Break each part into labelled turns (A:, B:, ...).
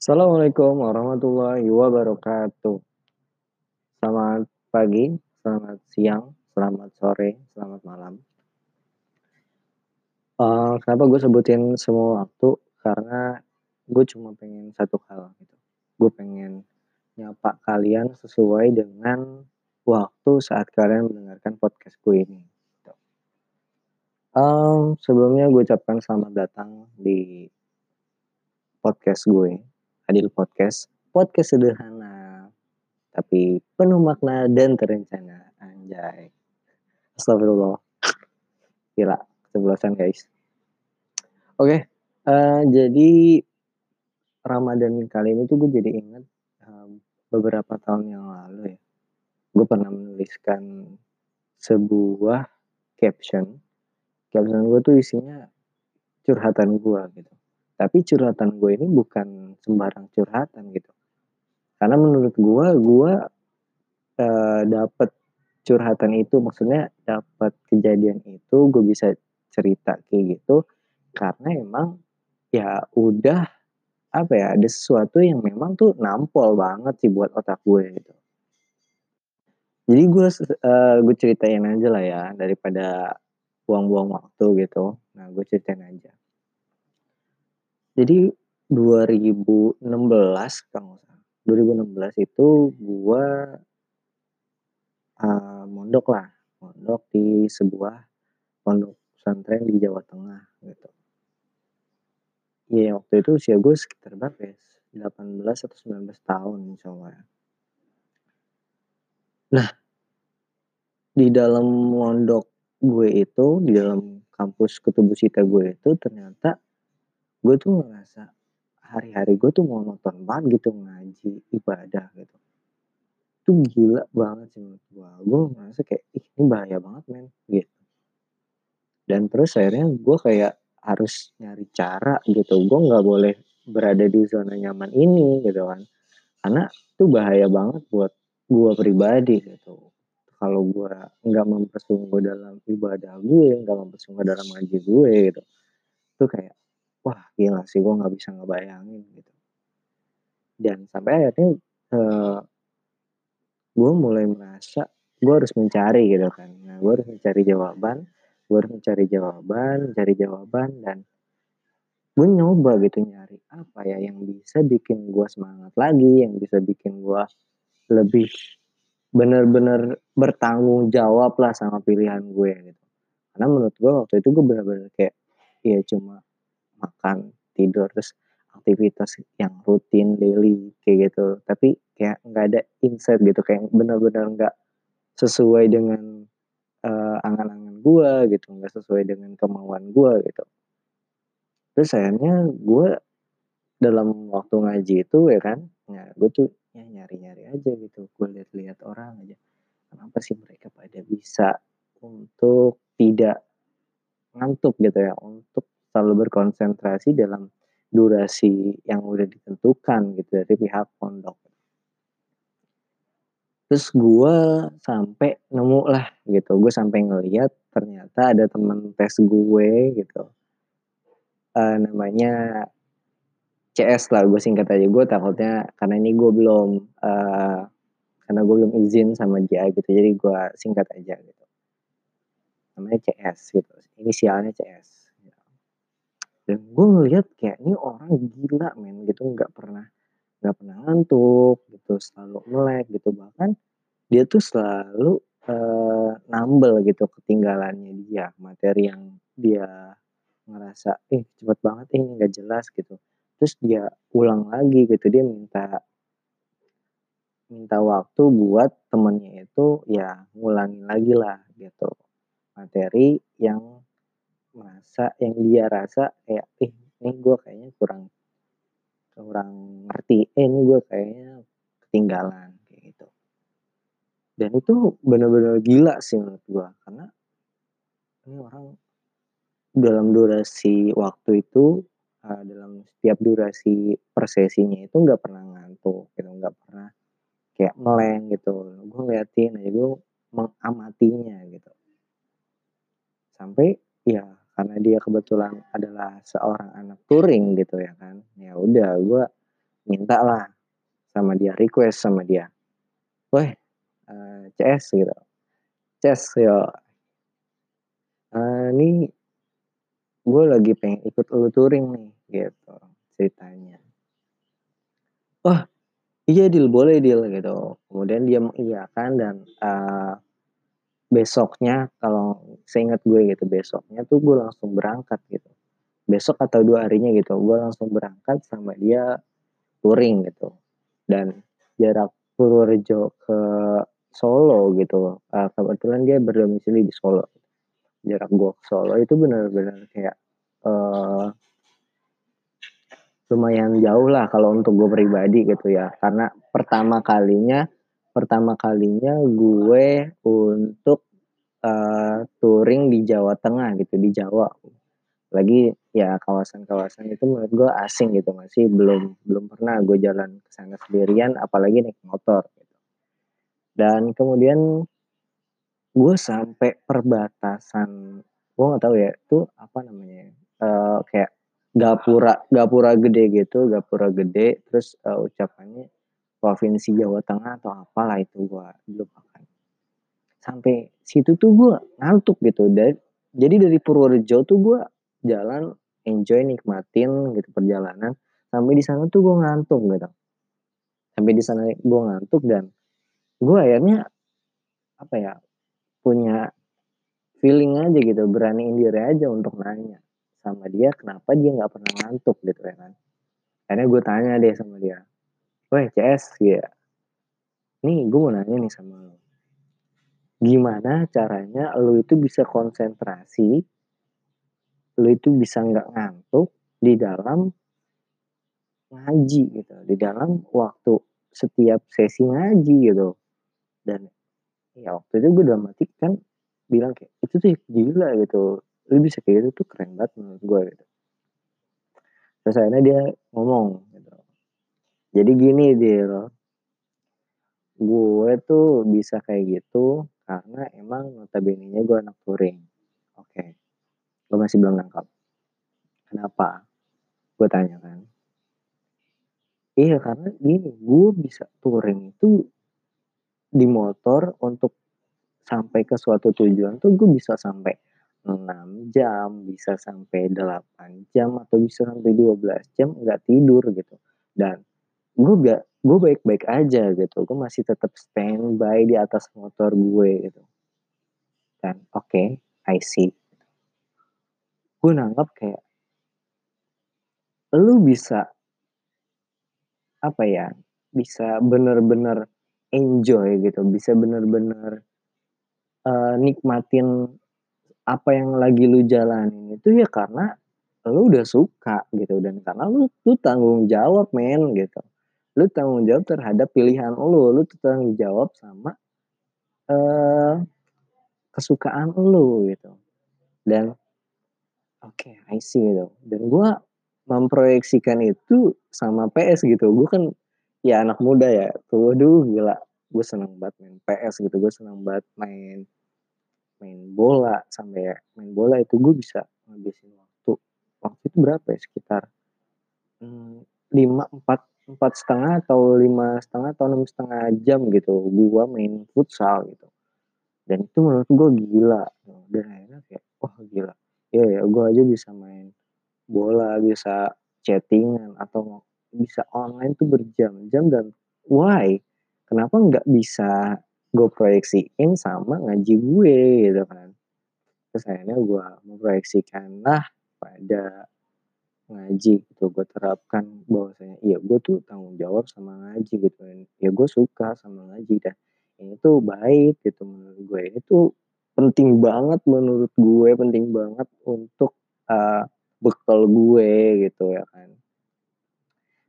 A: Assalamualaikum warahmatullahi wabarakatuh. Selamat pagi, selamat siang, selamat sore, selamat malam. Uh, kenapa gue sebutin semua waktu? Karena gue cuma pengen satu hal gitu. Gue pengen nyapa kalian sesuai dengan waktu saat kalian mendengarkan podcast gue ini. Um, sebelumnya gue ucapkan selamat datang di podcast gue Adil Podcast, podcast sederhana, tapi penuh makna dan terencana. Anjay. Astagfirullah. Gila, kesebelasan guys. Oke, okay, uh, eh, jadi Ramadan kali ini tuh gue jadi inget um, beberapa tahun yang lalu ya. Gue pernah menuliskan sebuah caption. Caption gue tuh isinya curhatan gue gitu tapi curhatan gue ini bukan sembarang curhatan gitu. Karena menurut gue gue uh, dapet curhatan itu maksudnya dapat kejadian itu gue bisa cerita kayak gitu karena emang ya udah apa ya ada sesuatu yang memang tuh nampol banget sih buat otak gue gitu. Jadi gue uh, gue ceritain aja lah ya daripada buang-buang waktu gitu. Nah gue ceritain aja jadi 2016 kalau nggak salah, 2016 itu gua uh, mondok lah, mondok di sebuah pondok pesantren di Jawa Tengah gitu. Iya waktu itu usia gue sekitar berapa ya? 18 atau 19 tahun insya ya. Nah, di dalam mondok gue itu, di dalam kampus Kutubusita gue itu ternyata gue tuh ngerasa hari-hari gue tuh mau nonton banget gitu ngaji ibadah gitu. Itu gila banget sih menurut gue gue ngerasa kayak ih ini bahaya banget men gitu. Dan terus akhirnya gue kayak harus nyari cara gitu. Gue nggak boleh berada di zona nyaman ini gitu kan. Karena itu bahaya banget buat gue pribadi gitu. Kalau gue nggak mempersungguh dalam ibadah gue nggak mempersungguh dalam ngaji gue gitu itu kayak wah gila sih gue nggak bisa ngebayangin gitu. Dan sampai akhirnya uh, eh, gue mulai merasa gue harus mencari gitu kan. Nah gue harus mencari jawaban gue harus mencari jawaban mencari jawaban dan gue nyoba gitu nyari apa ya yang bisa bikin gue semangat lagi yang bisa bikin gue lebih bener-bener bertanggung jawab lah sama pilihan gue gitu. Karena menurut gue waktu itu gue bener-bener kayak ya cuma makan tidur terus aktivitas yang rutin daily kayak gitu. Tapi kayak nggak ada insight gitu kayak benar-benar nggak sesuai dengan uh, angan-angan gue gitu nggak sesuai dengan kemauan gue gitu. Terus akhirnya gue dalam waktu ngaji itu ya kan ya gue tuh ya nyari-nyari aja gitu gue lihat-lihat orang aja. Kenapa sih mereka pada bisa untuk tidak ngantuk gitu ya untuk selalu berkonsentrasi dalam durasi yang udah ditentukan gitu dari pihak pondok. Terus gue sampai nemu lah gitu, gue sampai ngeliat ternyata ada temen tes gue gitu, uh, namanya CS lah, gue singkat aja. Gue takutnya karena ini gue belum uh, karena gue belum izin sama dia gitu, jadi gue singkat aja gitu. Namanya CS gitu, inisialnya CS dan gue ngeliat kayak ini orang gila men gitu. Nggak pernah nggak pernah ngantuk gitu. Selalu melek gitu. Bahkan dia tuh selalu uh, nambel gitu ketinggalannya dia. Materi yang dia ngerasa eh cepet banget eh, ini nggak jelas gitu. Terus dia ulang lagi gitu. Dia minta minta waktu buat temennya itu ya ngulangin lagi lah gitu. Materi yang masa yang dia rasa kayak eh ini gue kayaknya kurang kurang ngerti. Eh ini gue kayaknya ketinggalan kayak gitu. Dan itu benar-benar gila sih menurut gue karena ini orang dalam durasi waktu itu uh, dalam setiap durasi persesinya itu nggak pernah ngantuk gitu nggak pernah kayak meleng gitu. Gue ngeliatin aja gue mengamatinya gitu. Sampai ya karena dia kebetulan adalah seorang anak touring gitu ya kan ya udah gue minta lah sama dia, request sama dia. "Weh, uh, CS," gitu. "CS, yo, uh, nih gue lagi pengen ikut lu touring nih," gitu ceritanya. "Wah, iya deal, boleh deal," gitu. Kemudian dia mengiyakan dan, uh, besoknya kalau seingat gue gitu, besoknya tuh gue langsung berangkat gitu. Besok atau dua harinya gitu, gue langsung berangkat sama dia touring gitu. Dan jarak Purworejo ke Solo gitu, uh, kebetulan dia berdomisili di Solo. Jarak gue ke Solo itu benar-benar kayak, uh, lumayan jauh lah kalau untuk gue pribadi gitu ya, karena pertama kalinya pertama kalinya gue untuk, uh, touring di Jawa Tengah gitu, di Jawa. Lagi ya kawasan-kawasan itu menurut gue asing gitu, masih belum belum pernah gue jalan ke sana sendirian apalagi naik motor gitu. Dan kemudian gue sampai perbatasan, gue nggak tahu ya, itu apa namanya, uh, kayak gapura gapura gede gitu, gapura gede, terus, uh, ucapannya provinsi Jawa Tengah atau apalah itu gue lupakan. Sampai situ tuh gue ngantuk gitu, dan jadi dari Purworejo tuh gue jalan enjoy nikmatin gitu perjalanan, sampai di sana tuh gue ngantuk gitu. Sampai di sana gue ngantuk dan gue akhirnya apa ya, punya feeling aja gitu, beraniin diri aja untuk nanya sama dia kenapa dia nggak pernah ngantuk gitu ya kan. Akhirnya gue tanya deh sama dia, "Weh CS," ya, "nih gue mau nanya nih sama lo, gimana caranya lo itu bisa konsentrasi lu itu bisa nggak ngantuk di dalam ngaji gitu, di dalam waktu setiap sesi ngaji gitu." Dan ya waktu itu gue dalam hati kan bilang kayak, "Itu tuh gila gitu, lu bisa kayak gitu tuh keren banget menurut gue," gitu. Terus akhirnya dia ngomong gitu, "Jadi gini Dil, gue tuh bisa kayak gitu karena emang notabene-nya gue anak touring." Oke, gue masih belum nangkap. Kenapa? Gue tanya kan. Iya karena gini, gue bisa touring itu di motor untuk sampai ke suatu tujuan tuh gue bisa sampai 6 jam, bisa sampai 8 jam, atau bisa sampai 12 jam nggak tidur gitu. Dan gue gak gue baik-baik aja gitu, gue masih tetap standby di atas motor gue gitu. Dan oke, okay, I see. Gue nanggap kayak lu bisa apa ya, bisa bener-bener enjoy gitu, bisa bener-bener, uh, nikmatin apa yang lagi lu jalanin itu ya karena lu udah suka gitu dan karena lu lu tanggung jawab men gitu. Lu tanggung jawab terhadap pilihan lu, lu tanggung jawab sama, uh, kesukaan lu gitu. Dan oke, okay, I see gitu. Dan gue memproyeksikan itu sama PS gitu. Gue kan ya anak muda ya, tuh waduh gila, gue seneng banget main PS gitu, gue seneng banget main main bola sampai main bola itu gue bisa ngabisin waktu waktu itu berapa ya sekitar hmm, lima empat empat setengah atau lima setengah atau enam setengah jam gitu gue main futsal gitu. Dan itu menurut gue gila. Dan akhirnya kayak wah gila. Ya ya gue aja bisa main bola bisa chattingan atau bisa online tuh berjam-jam dan why? Kenapa nggak bisa gue proyeksiin sama ngaji gue? Gitu kan. Terus akhirnya gue memproyeksikan lah pada ngaji gitu gue terapkan bahwasanya iya gue tuh tanggung jawab sama ngaji gitu kan ya gue suka sama ngaji dan ini tuh baik gitu. Menurut gue ini tuh penting banget menurut gue penting banget untuk uh, bekal gue gitu ya kan.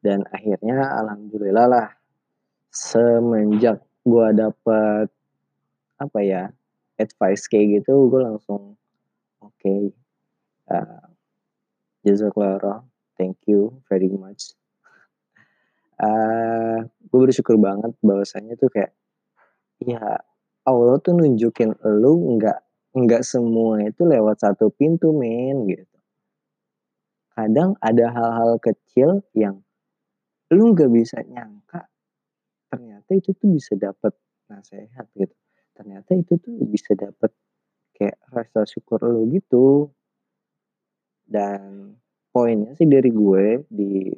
A: Dan akhirnya alhamdulillah lah semenjak gue dapet apa ya advice kayak gitu gue langsung oke okay, uh, jazakallah thank you very much. Uh, gue bersyukur banget bahwasanya tuh kayak ya Allah tuh nunjukin lu nggak nggak semua itu lewat satu pintu men gitu. Kadang ada hal-hal kecil yang lu nggak bisa nyangka ternyata itu tuh bisa dapet nasehat gitu. Ternyata itu tuh bisa dapet kayak rasa syukur lu gitu dan poinnya sih dari gue di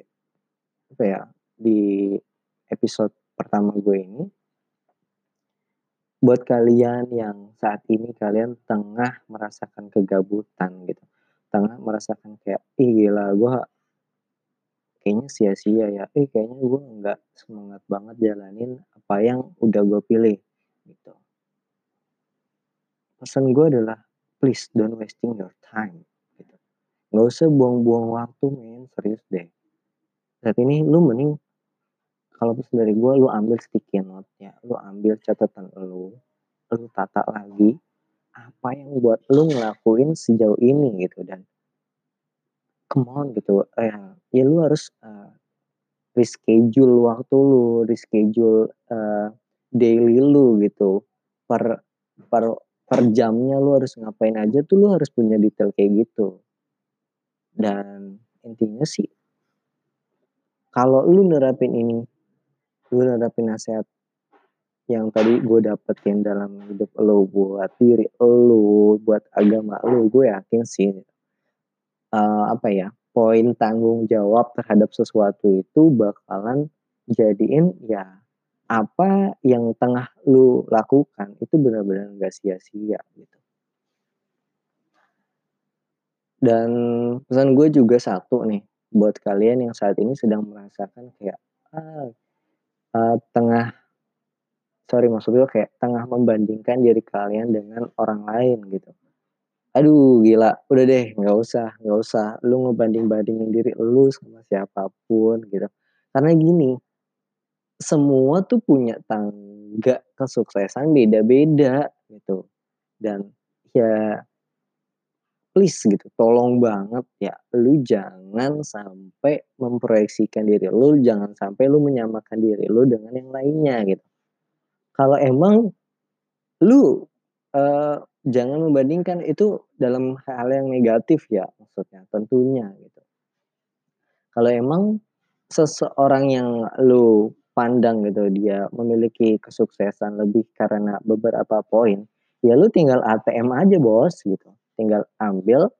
A: apa ya di episode pertama gue ini buat kalian yang saat ini kalian tengah merasakan kegabutan gitu tengah merasakan kayak ih gila gue kayaknya sia-sia ya eh kayaknya gue nggak semangat banget jalanin apa yang udah gue pilih gitu. Pesan gue adalah please don't wasting your time nggak usah buang-buang waktu men. Serius deh. Saat ini lu mending kalau pesan dari gue lu ambil sticky note ya lu ambil catatan lu lu tata lagi apa yang buat lu ngelakuin sejauh ini gitu. Dan come on gitu. Eh, ya lu harus uh, reschedule waktu lu reschedule uh, daily lu gitu. Per per per jamnya lu harus ngapain aja tuh lu harus punya detail kayak gitu dan intinya sih kalau lu nerapin ini lu nerapin nasihat yang tadi gue dapetin dalam hidup lo buat diri lo buat agama lo gue yakin sih uh, apa ya poin tanggung jawab terhadap sesuatu itu bakalan jadiin ya apa yang tengah lu lakukan itu benar-benar gak sia-sia gitu dan pesan gue juga satu nih buat kalian yang saat ini sedang merasakan kayak ah, uh, tengah sorry maksud gue kayak tengah membandingkan diri kalian dengan orang lain gitu. Aduh gila udah deh nggak usah nggak usah lu ngebanding bandingin diri lu sama siapa pun gitu. Karena gini semua tuh punya tangga kesuksesan beda-beda gitu. Dan ya please gitu tolong banget ya lu jangan sampai memproyeksikan diri lu jangan sampai lu menyamakan diri lu dengan yang lainnya gitu. Kalau emang lu uh, jangan membandingkan itu dalam hal yang negatif ya maksudnya tentunya gitu. Kalau emang seseorang yang lu pandang gitu dia memiliki kesuksesan lebih karena beberapa poin ya lu tinggal ATM aja bos gitu tinggal ambil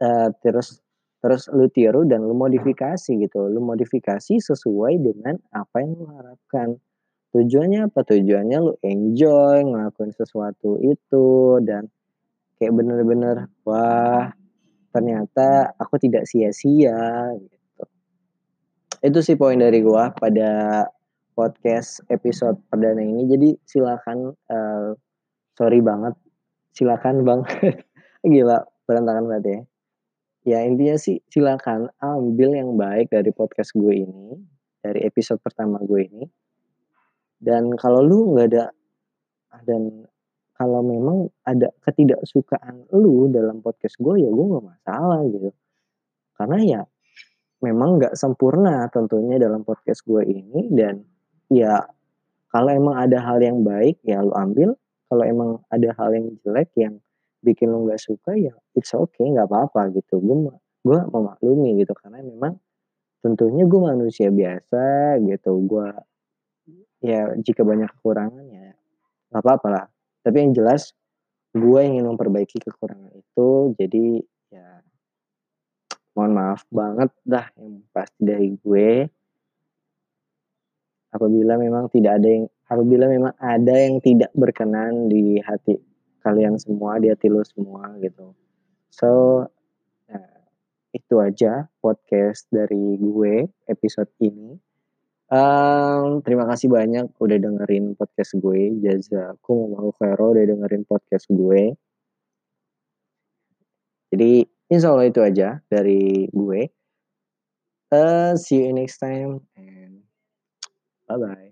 A: uh, terus terus lu tiru dan lu modifikasi gitu. Lu modifikasi sesuai dengan apa yang lu harapkan. Tujuannya apa? Tujuannya lu enjoy ngelakuin sesuatu itu dan kayak bener-bener wah ternyata aku tidak sia-sia gitu. Itu sih poin dari gua pada podcast episode perdana ini. Jadi silakan uh, sorry banget. Silakan bang Gila, berantakan banget ya. Ya intinya sih silakan ambil yang baik dari podcast gue ini, dari episode pertama gue ini. Dan kalau lu nggak ada dan kalau memang ada ketidaksukaan lu dalam podcast gue ya gue nggak masalah gitu. Karena ya memang nggak sempurna tentunya dalam podcast gue ini dan ya kalau emang ada hal yang baik ya lu ambil kalau emang ada hal yang jelek yang bikin lo nggak suka ya it's okay nggak apa-apa gitu. Gue gue memaklumi gitu karena memang tentunya gue manusia biasa gitu. Gue ya jika banyak kekurangan ya nggak apa-apa lah. Tapi yang jelas gue ingin memperbaiki kekurangan itu jadi ya mohon maaf banget dah yang pasti dari gue. Apabila memang tidak ada yang apabila memang ada yang tidak berkenan di hati kalian semua, di hati lu semua gitu. So, nah, itu aja podcast dari gue episode ini. Um, terima kasih banyak udah dengerin podcast gue. Jazakum mau Vero udah dengerin podcast gue. Jadi insya Allah itu aja dari gue. Uh, see you next time and bye bye.